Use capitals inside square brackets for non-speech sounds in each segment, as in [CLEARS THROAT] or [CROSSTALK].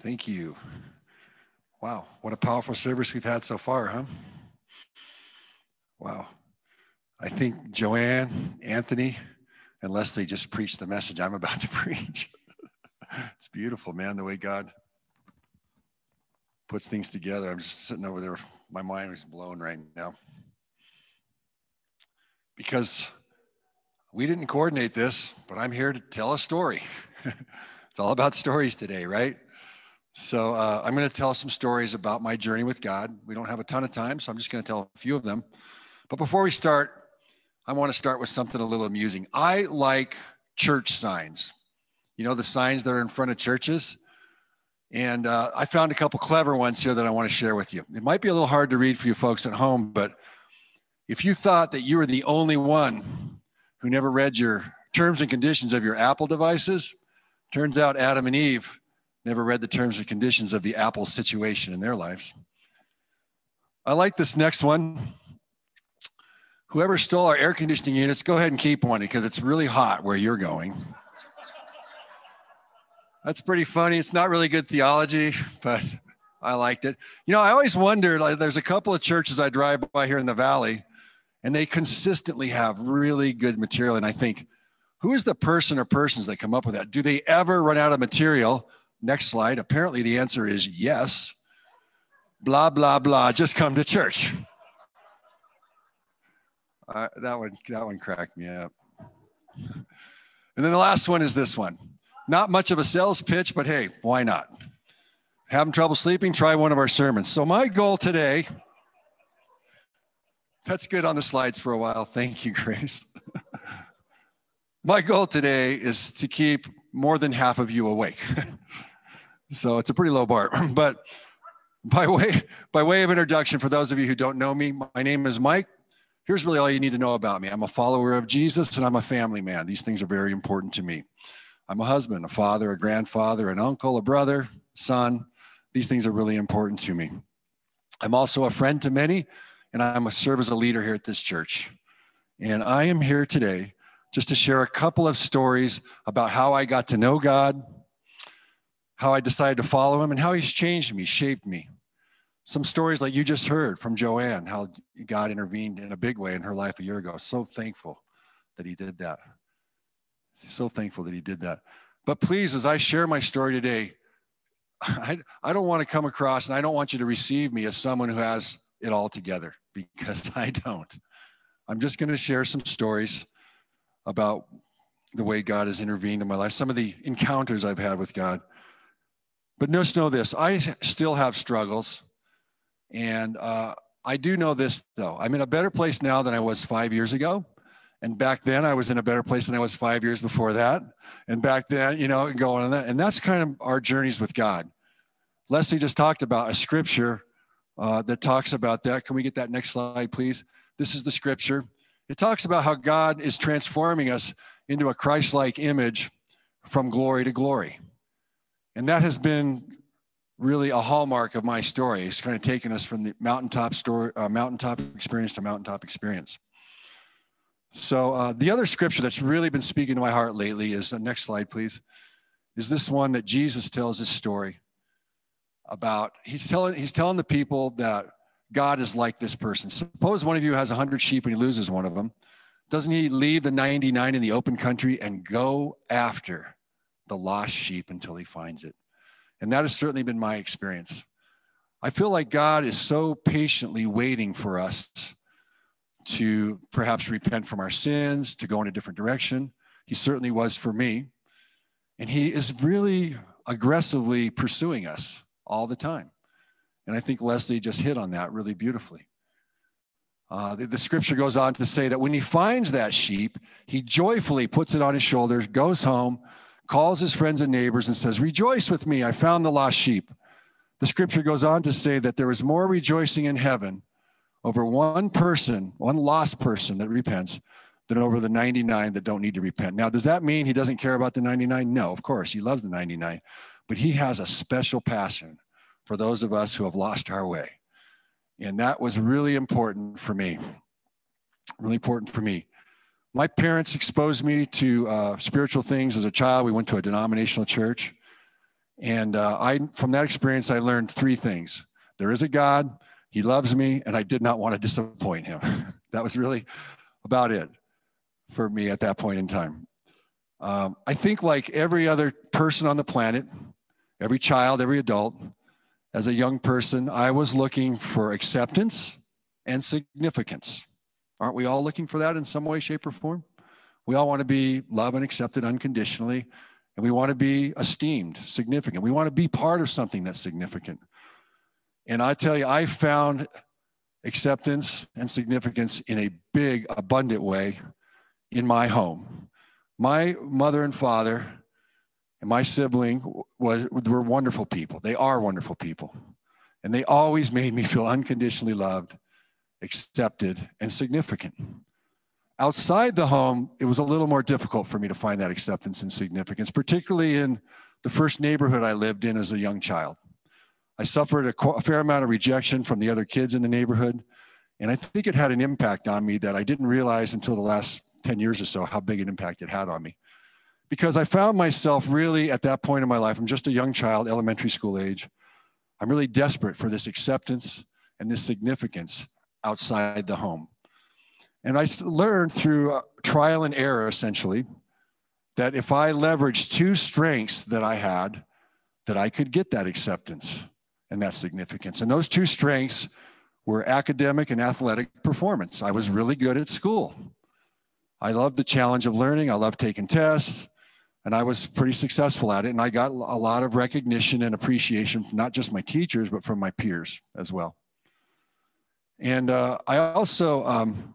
Thank you. Wow, what a powerful service we've had so far, huh? Wow. I think Joanne, Anthony, and Leslie just preached the message I'm about to [LAUGHS] preach. it's beautiful, man, the way God puts things together. I'm just sitting over there, my mind is blown right now. Because we didn't coordinate this, but I'm here to tell a story. [LAUGHS] it's all about stories today, right? So uh, I'm going to tell some stories about my journey with God. We don't have a ton of time, so I'm just going to tell a few of them. But before we start, I want to start with something a little amusing. I like church signs. You know, the signs that are in front of churches. And uh, I found a couple clever ones here that I want to share with you. It might be a little hard to read for you folks at home, but if you thought that you were the only one who never read your terms and conditions of your Apple devices, turns out Adam and Eve never read the terms and conditions of the Apple situation in their lives. I like this next one. Whoever stole our air conditioning units, go ahead and keep one because it's really hot where you're going. That's pretty funny. It's not really good theology, but I liked it. You know, I always wonder like, there's a couple of churches I drive by here in the valley, and they consistently have really good material. And I think, who is the person or persons that come up with that? Do they ever run out of material? Next slide. Apparently, the answer is yes. Blah, blah, blah. Just come to church. Uh, that one, that one cracked me up. And then the last one is this one. Not much of a sales pitch, but hey, why not? Having trouble sleeping? Try one of our sermons. So, my goal today, that's good on the slides for a while. Thank you, Grace. [LAUGHS] my goal today is to keep more than half of you awake. [LAUGHS] So it's a pretty low bar. [CLEARS THROAT] but by way, by way of introduction, for those of you who don't know me, my name is Mike. Here's really all you need to know about me. I'm a follower of Jesus and I'm a family man. These things are very important to me. I'm a husband, a father, a grandfather, an uncle, a brother, son. These things are really important to me. I'm also a friend to many, and I'm a serve as a leader here at this church. And I am here today just to share a couple of stories about how I got to know God, how I decided to follow him and how he's changed me, shaped me. Some stories like you just heard from Joanne, how God intervened in a big way in her life a year ago. So thankful that he did that. So thankful that he did that. But please, as I share my story today, [LAUGHS] I, I don't want to come across and I don't want you to receive me as someone who has it all together [LAUGHS] because I don't. I'm just going to share some stories about the way God has intervened in my life, some of the encounters I've had with God. But just know this I still have struggles. And uh, I do know this, though. I'm in a better place now than I was five years ago. And back then, I was in a better place than I was five years before that. And back then, you know, going on that. And that's kind of our journeys with God. Leslie just talked about a scripture uh, that talks about that. Can we get that next slide, please? This is the scripture. It talks about how God is transforming us into a Christ like image from glory to glory. And that has been really a hallmark of my story. It's kind of taken us from the mountaintop story, uh, mountaintop experience to mountaintop experience. So uh, the other scripture that's really been speaking to my heart lately is the uh, next slide, please. Is this one that Jesus tells his story about? He's telling he's telling the people that God is like this person. Suppose one of you has 100 sheep and he loses one of them. Doesn't he leave the 99 in the open country and go after the lost sheep until he finds it. And that has certainly been my experience. I feel like God is so patiently waiting for us to perhaps repent from our sins, to go in a different direction. He certainly was for me. And he is really aggressively pursuing us all the time. And I think Leslie just hit on that really beautifully. Uh, the, the, scripture goes on to say that when he finds that sheep, he joyfully puts it on his shoulders, goes home, calls his friends and neighbors and says, Rejoice with me, I found the lost sheep. The scripture goes on to say that there is more rejoicing in heaven over one person, one lost person that repents, than over the 99 that don't need to repent. Now, does that mean he doesn't care about the 99? No, of course, he loves the 99, but he has a special passion for those of us who have lost our way. And that was really important for me. Really important for me. My parents exposed me to uh, spiritual things as a child. We went to a denominational church. And uh, I, from that experience, I learned three things: there is a God, He loves me, and I did not want to disappoint Him. [LAUGHS] that was really about it for me at that point in time. Um, I think, like every other person on the planet, every child, every adult, as a young person, I was looking for acceptance and significance. Aren't we all looking for that in some way, shape, or form? We all want to be loved and accepted unconditionally, and we want to be esteemed, significant. We want to be part of something that's significant. And I tell you, I found acceptance and significance in a big, abundant way in my home. My mother and father and my sibling was, were wonderful people. They are wonderful people. And they always made me feel unconditionally loved, accepted, and significant. Outside the home, it was a little more difficult for me to find that acceptance and significance, particularly in the first neighborhood I lived in as a young child. I suffered a, a fair amount of rejection from the other kids in the neighborhood. And I think it had an impact on me that I didn't realize until the last 10 years or so how big an impact it had on me. Because I found myself really at that point in my life, I'm just a young child, elementary school age. I'm really desperate for this acceptance and this significance outside the home. And I learned through uh, trial and error, essentially, that if I leveraged two strengths that I had, that I could get that acceptance and that significance. And those two strengths were academic and athletic performance. I was really good at school. I loved the challenge of learning. I loved taking tests, and I was pretty successful at it. And I got a lot of recognition and appreciation from not just my teachers, but from my peers as well. And uh, I also um,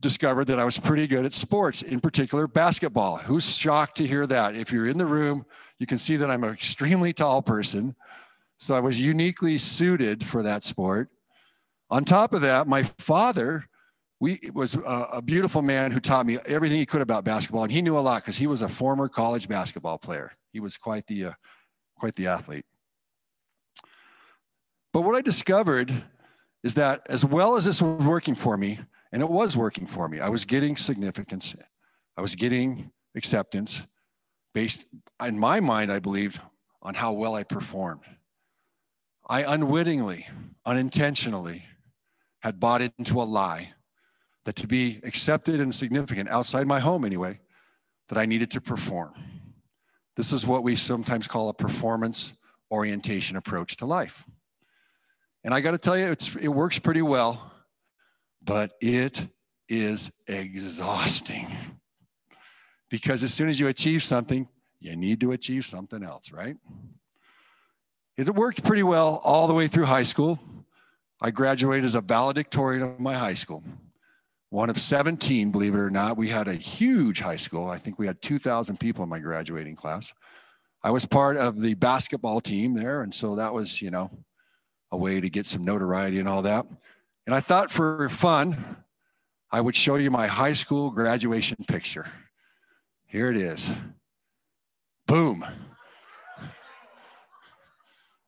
discovered that I was pretty good at sports, in particular basketball. Who's shocked to hear that? If you're in the room, you can see that I'm an extremely tall person. So I was uniquely suited for that sport. On top of that, my father we was a, a, beautiful man who taught me everything he could about basketball, and he knew a lot because he was a former college basketball player. He was quite the uh, quite the athlete. But what I discovered is that as well as this was working for me, and it was working for me, I was getting significance, I was getting acceptance based in my mind, I believed, on how well I performed. I unwittingly, unintentionally had bought into a lie that to be accepted and significant outside my home anyway, that I needed to perform. This is what we sometimes call a performance orientation approach to life. And I got to tell you, it's, it works pretty well, but it is exhausting. Because as soon as you achieve something, you need to achieve something else, right? It worked pretty well all the way through high school. I graduated as a valedictorian of my high school one of 17, believe it or not. We had a huge high school. I think we had 2,000 people in my graduating class. I was part of the basketball team there. And so that was, you know, a way to get some notoriety and all that. And I thought for fun, I would show you my high school graduation picture. Here it is. Boom.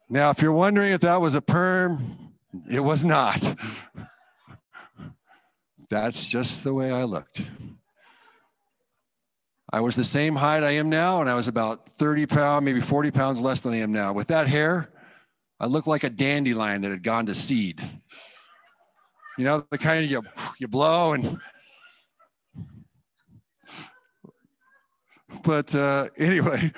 Now, if you're wondering if that was a perm, it was not. That's just the way I looked. I was the same height I am now, and I was about 30 pounds, maybe 40 pounds less than I am now. With that hair, I looked like a dandelion that had gone to seed. You know, the kind of you, you blow and. But uh, anyway,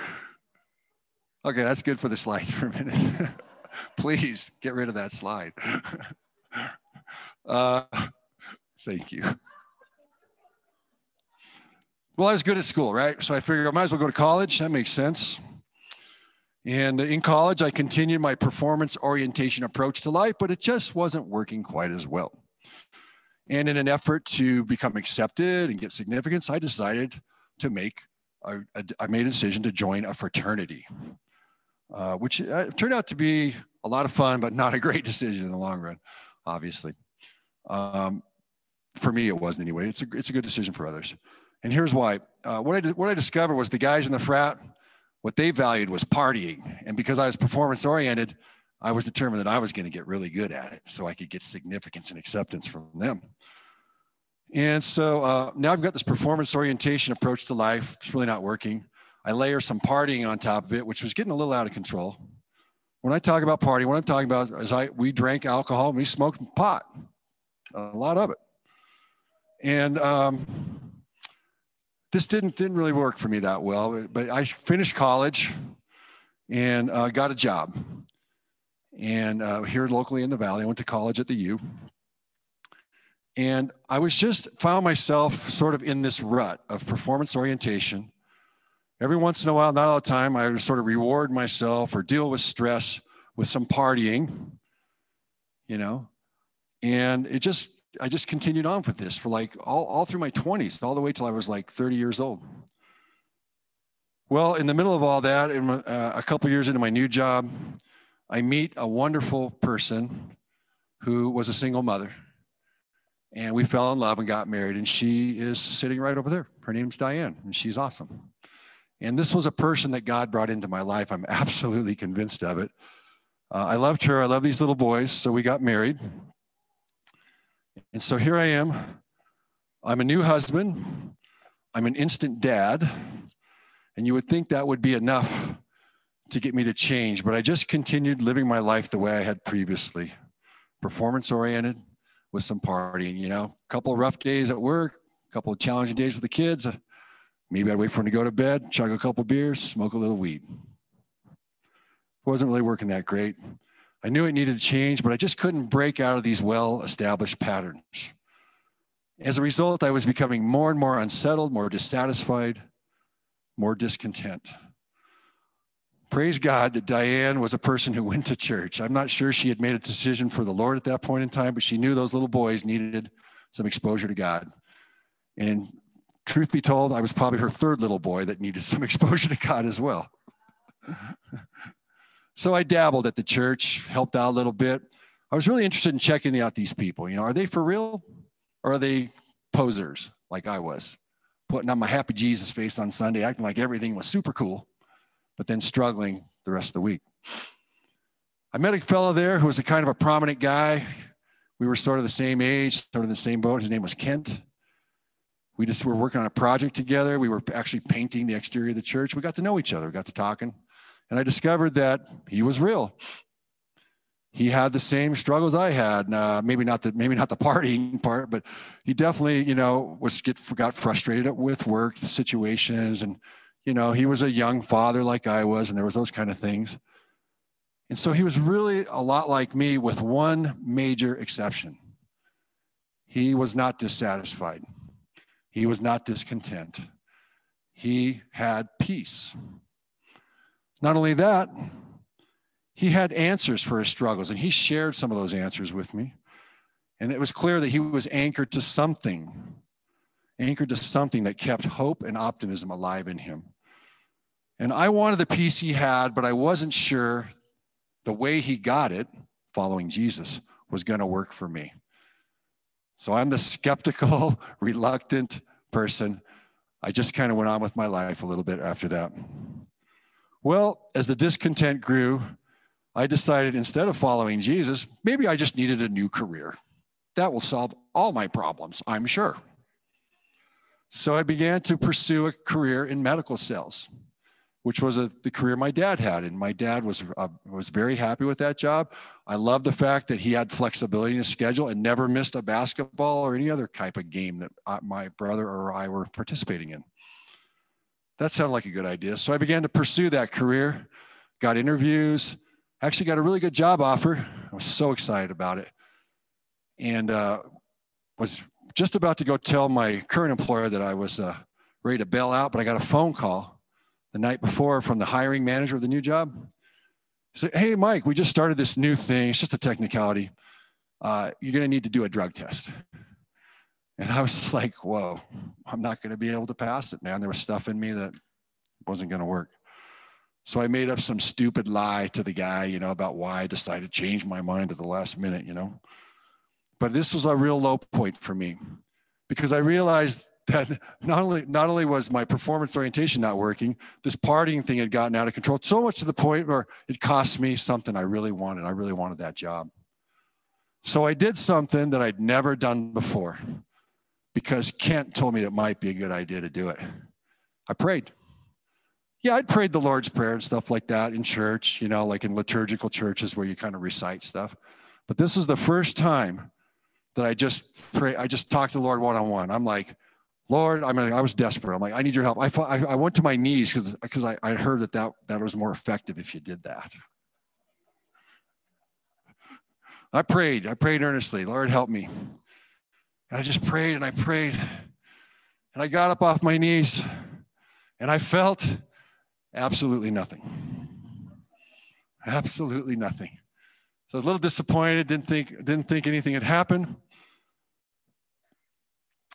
okay, that's good for the slides for a minute. [LAUGHS] Please get rid of that slide. uh, Thank you. Well, I was good at school, right? So I figured I might as well go to college. That makes sense. And in college, I continued my performance orientation approach to life, but it just wasn't working quite as well. And in an effort to become accepted and get significance, I decided to make, a, a, I made a decision to join a fraternity, uh, which uh, turned out to be a lot of fun, but not a great [LAUGHS] decision in the long run, obviously. Um, for me, it wasn't anyway. It's a, it's a good decision for others. And here's why. Uh, what, I, what I discovered was the guys in the frat, what they valued was partying. And because I was performance oriented, I was determined that I was going to get really good at it so I could get significance and acceptance from them. And so uh, now I've got this performance orientation approach to life. It's really not working. I layer some partying on top of it, which was getting a little out of control. When I talk about partying, what I'm talking about is I we drank alcohol and we smoked pot, a lot of it. And um, this didn't didn't really work for me that well. But I finished college and uh, got a job, and uh, here locally in the valley. I went to college at the U, and I was just found myself sort of in this rut of performance orientation. Every once in a while, not all the time, I would sort of reward myself or deal with stress with some partying, you know, and it just I just continued on with this for like all, all through my 20s, all the way till I was like 30 years old. Well, in the middle of all that, in, uh, a couple years into my new job, I meet a wonderful person who was a single mother. And we fell in love and got married. And she is sitting right over there. Her name's Diane, and she's awesome. And this was a person that God brought into my life. I'm [LAUGHS] absolutely convinced of it. Uh, I loved her. I love these little boys. So we got married. And so here I am. I'm a new husband. I'm an instant dad. And you would think that would be enough to get me to change, but I just continued living my life the way I had previously performance oriented with some partying, you know, a couple of rough days at work, a couple of challenging days with the kids. Maybe I'd wait for him to go to bed, chug a couple beers, smoke a little weed. It wasn't really working that great. I knew it needed to change, but I just couldn't break out of these well established patterns. As a result, I was becoming more and more unsettled, more dissatisfied, more discontent. Praise God that Diane was a person who went to church. I'm not sure she had made a decision for the Lord at that point in time, but she knew those little boys needed some exposure to God. And truth be told, I was probably her third little boy that needed some [LAUGHS] exposure to God as well. So I dabbled at the church, helped out a little bit. I was really interested in checking out these people. You know, are they for real or are they posers like I was? Putting on my happy Jesus face on Sunday, acting like everything was super cool, but then struggling the rest of the week. I met a fellow there who was a kind of a prominent guy. We were sort of the same age, sort of the same boat. His name was Kent. We just were working on a project together. We were actually painting the exterior of the church. We got to know each other, we got to talking. And I discovered that he was real he had the same struggles I had. Uh, maybe not the maybe not the partying [LAUGHS] part, but he definitely you know was get got frustrated with work situations, and you know he was a young father like I was, and there was those kind of things. And so he was really a lot like me, with one major exception. He was not dissatisfied. He was not discontent. He had peace. Not only that, he had answers for his struggles, and he shared some of those answers with me. And it was clear that he was anchored to something, anchored to something that kept hope and optimism alive in him. And I wanted the peace he had, but I wasn't sure the way he got it, following Jesus, was going to work for me. So I'm the skeptical, [LAUGHS] reluctant person. I just kind of went on with my life a little bit after that. Well, as the discontent grew, I decided instead of following Jesus, maybe I just needed a new career. That will solve all my problems, I'm sure. So I began to pursue a career in medical sales, which was a, the career my dad had. And my dad was, uh, was very happy with that job. I loved the fact that he had flexibility in his schedule and never missed a basketball or any other type of game that I, my brother or I were participating in. That sounded like a good idea. So I began to pursue that career, got interviews, actually got a really good job offer. I was so excited about it. And uh, was just about to go tell my current employer that I was uh, ready to bail out, but I got a phone call the night before from the hiring manager of the new job. He said, Hey, Mike, we just started this new thing. It's just a technicality. Uh, you're going to need to do a drug test. And I was [LAUGHS] like, Whoa, I'm not going to be able to pass it, man. There was stuff in me that wasn't going to work. So I made up some stupid lie to the guy, you know, about why I decided to change my mind at the last minute, you know. But this was a real low point for me because I realized [LAUGHS] that not only not only was my performance orientation not working, this partying thing had gotten out of control so much to the point where it cost me something I really wanted. I really wanted that job. So I did something that I'd never done before because Kent told me it might be a good idea to do it. I prayed yeah, I'd prayed the Lord's Prayer and stuff like that in church, you know, like in liturgical churches where you kind of recite stuff. But this was the first time that I just pray. I just talked to the Lord one on one. I'm like, Lord, I mean, I was desperate. I'm like, I need your help. I, I, I went to my knees because because I, I heard that, that that was more effective if you did that. I prayed. I prayed earnestly. Lord, help me. And I just prayed and I prayed. And I got up off my knees and I felt absolutely nothing. Absolutely nothing. So I was a little disappointed, didn't think, didn't think anything had happened.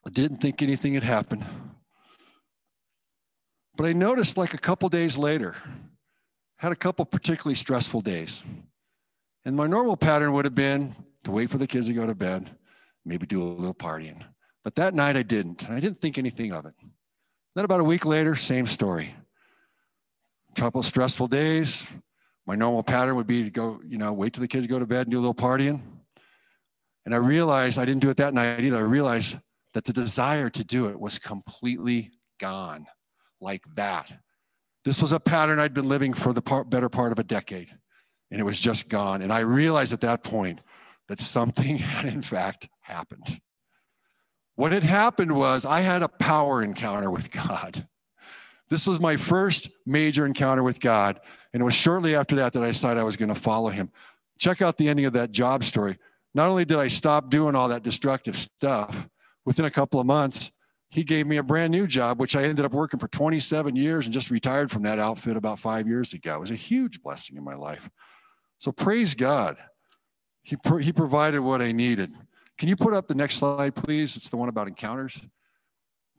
I didn't think anything had happened. But I noticed like a couple days later, had a couple particularly stressful days. And my normal pattern would have been to wait for the kids to go to bed, maybe do a little partying. But that night I didn't, and I didn't think anything of it. Then about a week later, same story. Couple stressful days. My normal pattern would be to go, you know, wait till the kids go to bed and do a little partying. And I realized I didn't do it that night either. I realized that the desire to do it was completely gone, like that. This was a pattern I'd been living for the better part of a decade, and it was just gone. And I realized at that point that something [LAUGHS] had, in fact, happened. What had happened was I had a power encounter with God. This was my first major encounter with God. And it was shortly after that that I decided I was going to follow him. Check out the ending of that job story. Not only did I stop doing all that destructive stuff, within a couple of months, he gave me a brand new job, which I ended up working for 27 years and just retired from that outfit about five years ago. It was a huge blessing in my life. So praise God. He, he provided what I needed. Can you put up the next slide, please? It's the one about encounters.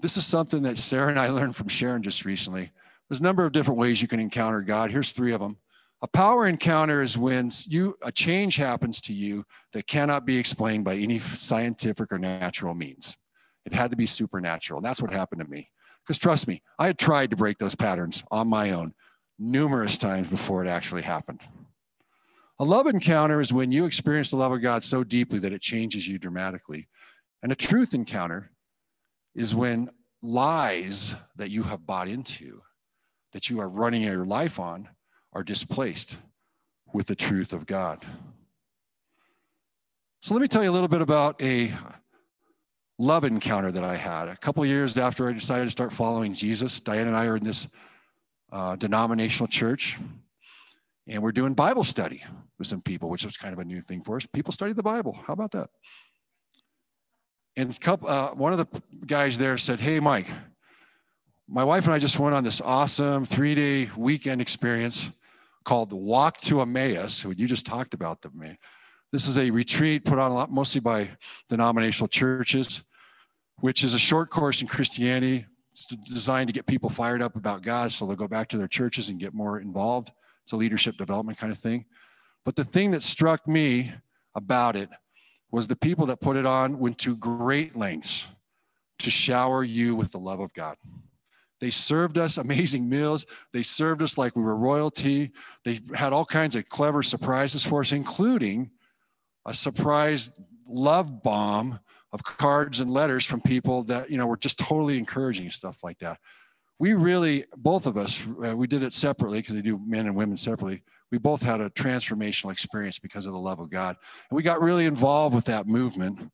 This is something that Sarah and I [LAUGHS] learned from Sharon just recently. There's a number of different ways you can encounter God. Here's three of them. A power encounter is when you a change happens to you that cannot be explained by any scientific or natural means. It had to be supernatural. And that's what happened to me. Because trust me, I had tried to break those patterns on my own numerous times before it actually happened. A love encounter is when you experience the love of God so deeply that it changes you dramatically. And a truth encounter is when lies that you have bought into, that you are running your life on, are displaced with the truth of God. So let me tell you a little bit about a love encounter that I had. A couple years after I decided to start following Jesus, Diane and I are in this uh, denominational church, and we're doing Bible study with some people, which was kind of a new thing for us. People study the Bible. How about that? And couple, uh, one of the guys there said, Hey, Mike, my wife and I just went on this awesome three day weekend experience called the Walk to Emmaus, you just talked about them. This is a retreat put on a lot, mostly by denominational churches, which is a short course in Christianity. It's designed to get people fired up about God so they'll go back to their churches and get more involved. It's a leadership development kind of thing. But the thing that struck me about it was the people that put it on went to great lengths to shower you with the love of God. They served us [LAUGHS] amazing meals. They served us like we were royalty. They had all kinds of clever surprises for us, including a surprise love bomb of cards and letters from people that, you know, were just totally encouraging stuff like that. We really, both of us, uh, we did it separately because they do men and women separately. We both had a transformational experience because of the love of God. And we got really involved with that movement.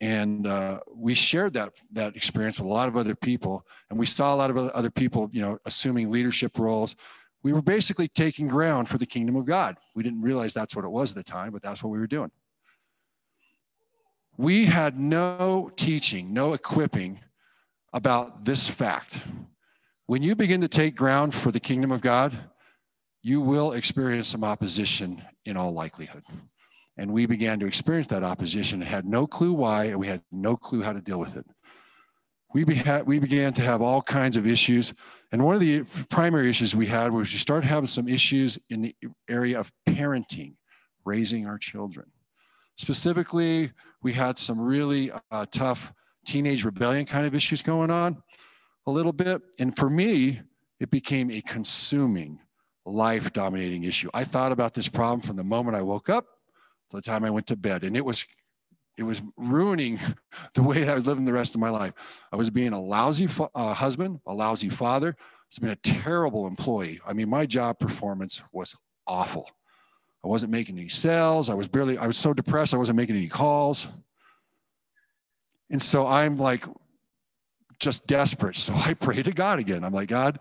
And uh, we shared that that experience with a lot of other people. And we saw a lot of other people you know assuming leadership roles. We were basically taking ground for the kingdom of god. We didn't realize that's what it was at the time but that's what we were doing. We had no teaching no equipping about this fact when you begin to take ground for the kingdom of god you will experience some opposition in all likelihood and we began to experience that opposition and had no clue why, and we had no clue how to deal with it. We, we began to have all kinds of issues. And one of the primary issues we had was we started having some issues in the area of parenting, raising our children. Specifically, we had some really uh, tough teenage rebellion kind of issues going on a little bit. And for me, it became a consuming, life dominating issue. I thought about this problem from the moment I woke up to the time I went to bed. And it was it was ruining [LAUGHS] the way I was living the rest of my life. I was being a lousy uh, husband, a lousy father, has been a terrible employee. I mean, my job performance was awful. I wasn't making any sales. I was barely, I was so depressed, I wasn't making any calls. And so I'm like just desperate. So I pray to God again. I'm like, God,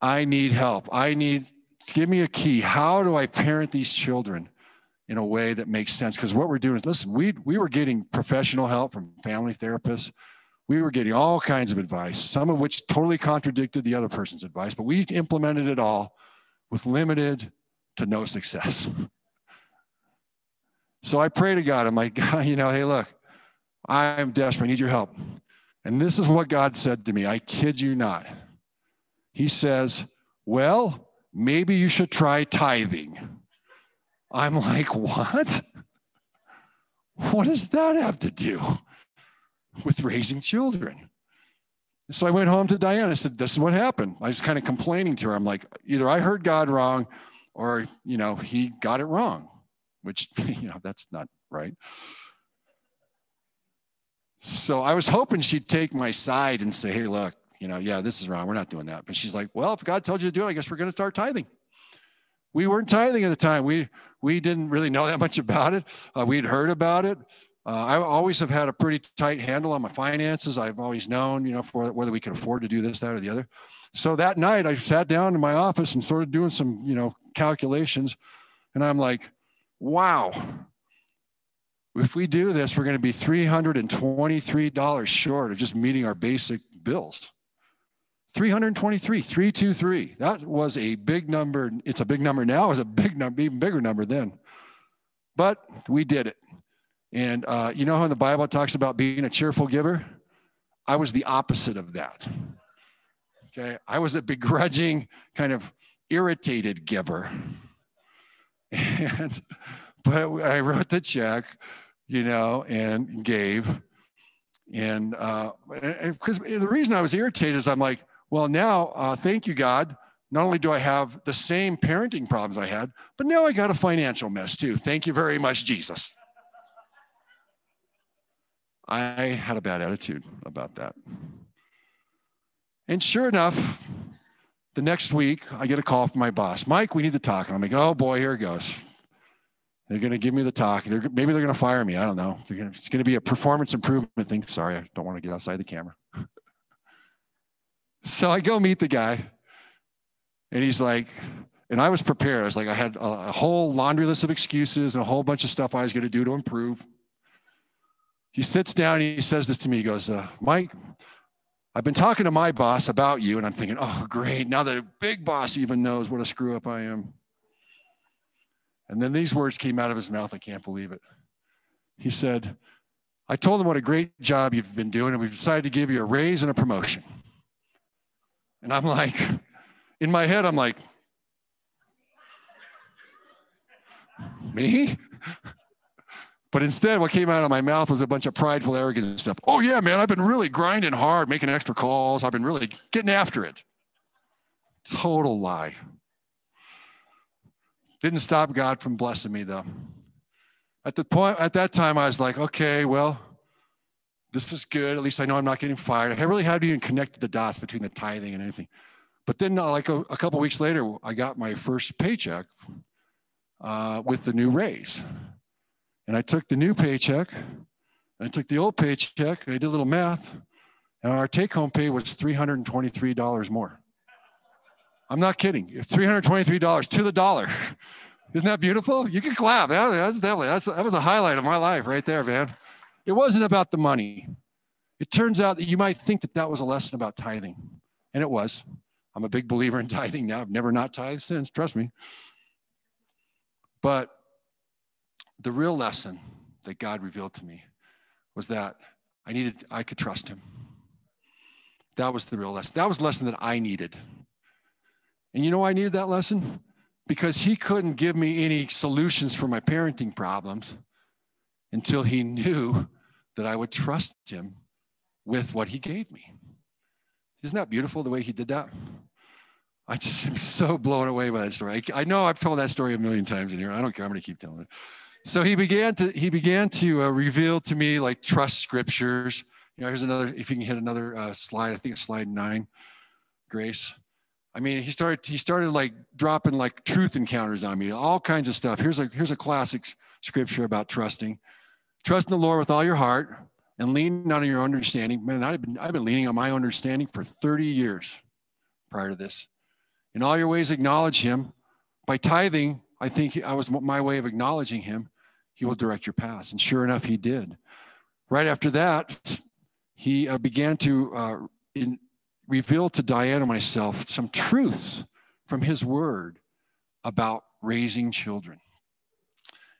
I need help. I need, give me a key. How do I parent these children in a way that makes sense? Because what we're doing is, listen, we, we were getting professional help from family therapists. We were getting all kinds of advice, some of which totally contradicted the other person's advice, but we implemented it all with limited to no success. [LAUGHS] So I pray to God. I'm like, God, [LAUGHS] you know, hey, look, I'm desperate. I need your help. And this is what God said to me. I kid you not. He says, Well, maybe you should try tithing. I'm like, What? What does that have to do with raising children? So I went home to Diana. I said, This is what happened. I was kind of complaining to her. I'm like, Either I heard God wrong or, you know, he got it wrong, which, [LAUGHS] you know, that's not right. So I was hoping she'd take my side and say, hey, look, you know, yeah, this is wrong. We're not doing that. But she's like, well, if God told you to do it, I guess we're going to start tithing. We weren't tithing at the time. We we didn't really know [LAUGHS] that much about it. Uh, we'd heard about it. Uh, I always have had a pretty tight handle on my finances. I've always known, you know, for whether we could afford to do this, that, or the other. So that night, I sat down in my office and started doing some, you know, calculations, and I'm like, wow, if we do this, we're going to be $323 short of just meeting our basic bills. 323, 323. That was a big number. It's a big number now. It was a big number, even bigger number then. But we did it. And uh, you know how in the Bible it talks about being a cheerful giver? I was the opposite of that. Okay. I was a begrudging, kind of irritated giver. [LAUGHS] And, but I wrote the check you know, and gave. And uh because uh, the reason I was irritated is I'm like, well, now, uh, thank you, God. Not only do I have the same parenting problems I had, but now I got a financial mess too. Thank you very much, Jesus. I had a bad attitude about that. And sure enough, the next week, I get a call from my boss Mike, we need to talk. And I'm like, oh boy, here it goes. They're going to give me the talk. They're, maybe they're going to fire me. I don't know. Gonna, it's going to be a performance improvement thing. Sorry, I don't want to get outside the camera. [LAUGHS] so I go meet the guy, and he's like, and I was prepared. I was like, I had a, a whole laundry list of excuses and a whole bunch of stuff I was going to do to improve. He sits down and he says this to me. He goes, uh, Mike, I've been talking to my boss about you, and I'm thinking, oh, great. Now the big boss even knows what a screw up I am. And then these words came out of his mouth. I can't believe it. He said, I told him what a great job you've been doing, and we've decided to give you a raise and a promotion. And I'm like, in my head, I'm like, me? But instead, what came out of my mouth was a bunch of prideful, arrogant stuff. Oh, yeah, man, I've been really grinding hard, making extra calls. I've been really getting after it. Total lie. Didn't stop God from blessing me though. At the point at that time, I was like, okay, well, this is good. At least I know I'm not getting fired. I really hadn't even connected the dots between the tithing and anything. But then, uh, like a, a couple weeks later, I got my first paycheck uh, with the new raise, and I took the new paycheck, and I took the old paycheck, and I did a little math, and our take-home pay was three hundred and twenty-three dollars more. I'm not kidding. $323 to the dollar. Isn't that beautiful? You can clap. That, that's definitely, that's, that was a highlight of my life right there, man. It wasn't about the money. It turns out that you might think that that was a lesson about tithing, and it was. I'm a big believer in [LAUGHS] tithing now. I've never not tithed since, trust me. But the real lesson that God revealed to me was that I needed, I could trust him. That was the real lesson. That was the lesson that I needed. And you know why I needed that lesson? Because he couldn't give me any solutions for my parenting problems until he knew that I would trust him with what he gave me. Isn't that beautiful the way he did that? I just [LAUGHS] am so blown away by that story. I, I know I've told that story a million times in here. I don't care. I'm going to keep telling it. So he began to he began to uh, reveal to me like trust scriptures. You know, here's another. If you can hit another uh, slide, I think it's slide nine. Grace. I mean, he started he started like dropping like truth encounters on me, all kinds of stuff. Here's a here's a classic scripture about trusting. Trust in the Lord with all your heart and lean not on your understanding. Man, I've been I've been leaning on my understanding for 30 years prior to this. In all your ways, acknowledge him. By tithing, I think I was my way of acknowledging him. He will direct your paths. And sure enough, he did. Right after that, he uh, began to uh, in, reveal to Diane and myself some truths from his word about raising children.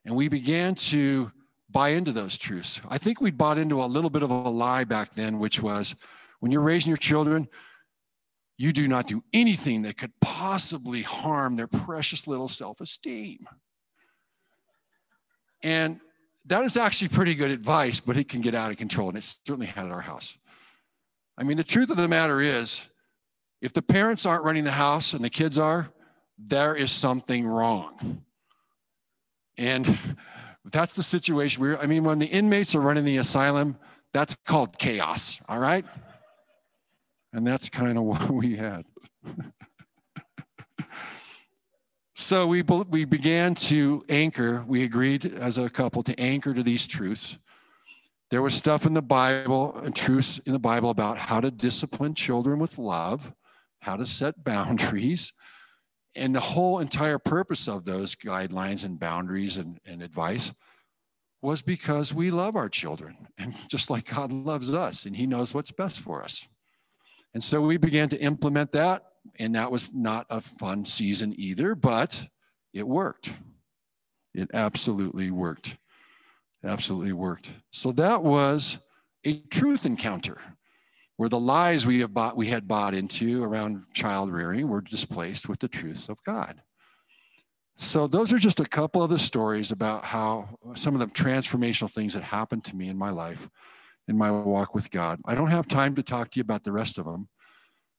And we began to buy into those truths. I think we bought into a little bit of a lie back then, which was when you're raising your children, you do not do anything that could possibly harm their precious little self esteem. And that is actually pretty good advice, but it can get out of control. And it certainly had at our house. I mean, the truth of the matter is, if the parents aren't running the house and the kids are, there is something wrong. And that's the situation we're, I mean, when the inmates are running the asylum, that's called chaos, all right? And that's kind of [LAUGHS] what we had. so we, we began to anchor, we agreed as a couple to anchor to these truths. There was stuff in the Bible and truths in the Bible about how to discipline children with love, how to set [LAUGHS] boundaries. And the whole entire purpose of those guidelines and boundaries and, and advice was because we love our children and [LAUGHS] just like God loves us and he knows what's best for us. And so we began to implement that and that was not a fun season either, but it worked. It absolutely worked. Absolutely worked. So that was a truth encounter where the lies we, have bought, we had bought into around child rearing were displaced with the truths of God. So, those are just a couple of the stories about how some of the transformational things that happened to me in my life, in my walk with God. I don't have time to talk to you about the rest of them,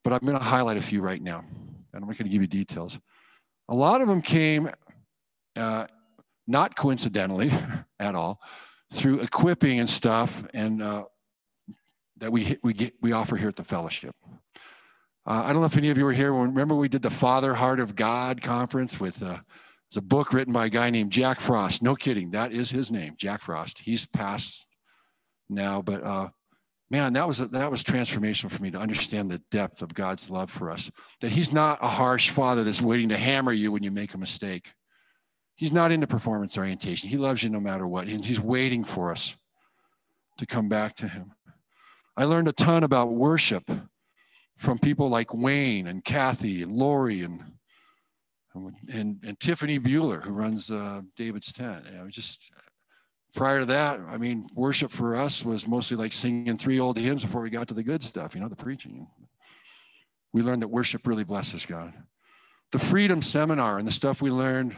but I'm going to highlight a few right now, and I'm not going to give you details. A lot of them came uh, not coincidentally [LAUGHS] at all, through equipping and stuff, and uh, that we we get we offer here at the fellowship. Uh, I don't know if any of you were here. Remember, we did the Father Heart of God conference with. Uh, it's a book written by a guy named Jack Frost. No kidding, that is his name, Jack Frost. He's passed now, but uh, man, that was a, that was transformational for me to understand the depth of God's love for us. That He's not a harsh father that's waiting to hammer you when you make a mistake. He's not into performance orientation. He loves you no matter what. And he's waiting for us to come back to him. I learned a ton about worship from people like Wayne and Kathy and Lori and and, and Tiffany Bueller, who runs uh, David's tent. Just prior to that, I mean, worship for us was mostly like singing three old hymns before we got to the good stuff, you know, the preaching. We learned that worship really blesses God. The Freedom Seminar and the stuff we learned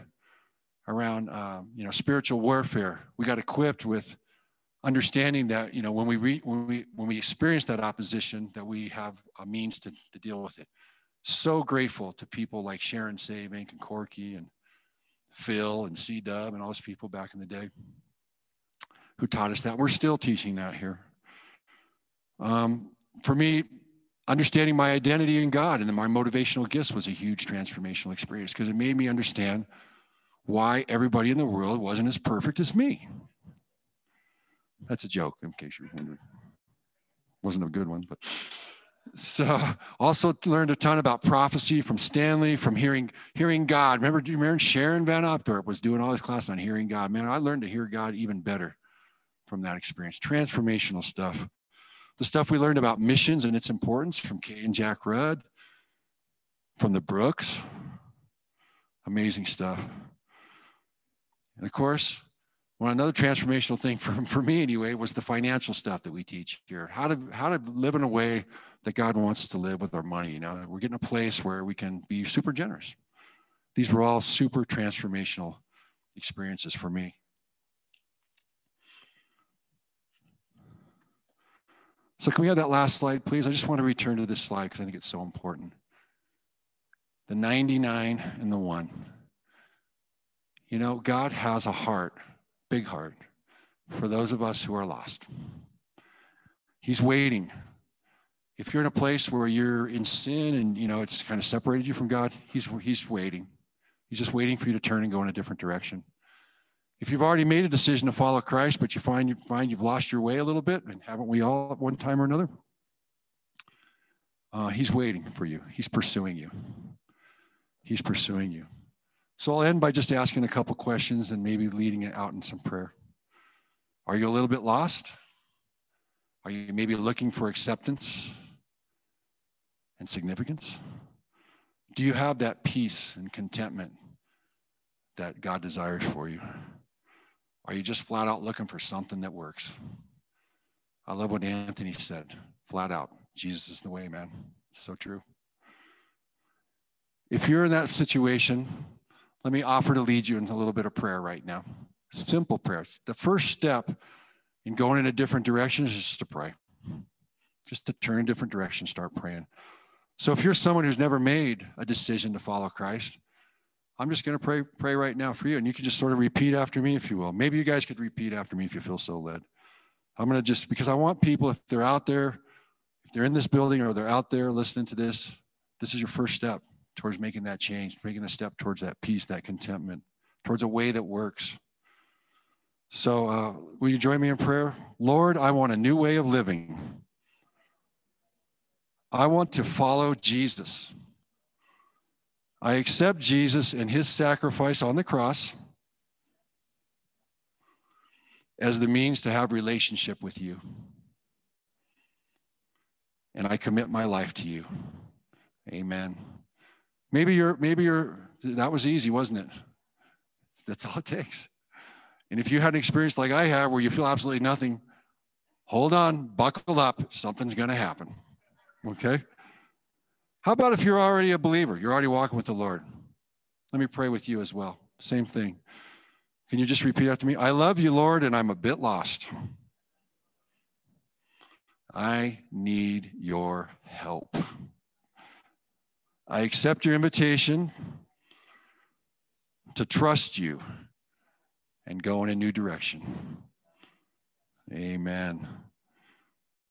around um, you know spiritual warfare. We got equipped with understanding that you know when we re, when we when we experience that opposition, that we have a means to, to deal with it. So grateful to people like Sharon Savink and Corky and Phil and C Dub and all those people back in the day who taught us that. We're still teaching that here. Um, for me, understanding my identity in God and my motivational gifts was a huge transformational experience because it made me understand why everybody in the world wasn't as perfect as me. That's a joke, in case you're wondering. Wasn't a good one, but so also learned a ton about prophecy from Stanley, from hearing hearing God. Remember, do you remember Sharon Van Opdorp was doing all this class on hearing God? Man, I learned to hear God even better from that experience. Transformational stuff. The stuff we learned about missions and its importance from Kay and Jack Rudd, from the Brooks. Amazing stuff. And of course, well, another transformational thing for, [LAUGHS] for me anyway was the financial stuff that we teach here. How to how to live in a way that God wants us to live with our money. You know, we're getting a place where we can be super generous. These were all super transformational experiences for me. So can we have that last slide, please? I just want to return to this slide because I think it's so important. The 99 and the one. You know, God has a heart, big heart, for those of us who are lost. He's waiting If you're in a place where you're in sin and you know it's kind of separated you from God, He's He's waiting. He's just waiting for you to turn and go in a different direction. If you've already made a decision to follow Christ, but you find you find you've lost your way a little bit, and haven't we all at one time or another? Uh, he's waiting for you. He's pursuing you. He's pursuing you. So I'll end by just asking a couple questions and maybe leading it out in some prayer. Are you a little bit lost? Are you maybe looking for acceptance and significance? Do you have that peace and contentment that God desires for you? Are you just flat out looking for something that works? I love what Anthony said, flat out. Jesus is the way, man. It's so true. If you're in that situation, let me offer to lead you in a little bit of prayer right now. Simple prayers. The first step in going in a different direction is just to pray. Just to turn a different direction, start praying. So if you're someone who's never made a decision to follow Christ, I'm just going to pray pray right now for you, and you can just sort of repeat after me, if you will. Maybe you guys could repeat after me if you feel so led. I'm going to just because I want people, if they're out there, if they're in this building or they're out there listening to this, this is your first step towards making that change, making a step towards that peace, that contentment, towards a way that works. So, uh, will you join me in prayer? Lord, I want a new way of living. I want to follow Jesus. I accept Jesus and his sacrifice on the cross as the means to have relationship with you. And I commit my life to you. Amen. Maybe you're maybe you're that was easy, wasn't it? That's all it takes. And if you had an experience like I have where you feel absolutely nothing, hold on, buckle up, something's going to happen. Okay? How about if you're already a believer? You're already walking with the Lord. Let me pray with you as well. Same thing. Can you just repeat after me? I love you, Lord, and I'm a bit lost. I need your help. I accept your invitation to trust you and go in a new direction. Amen.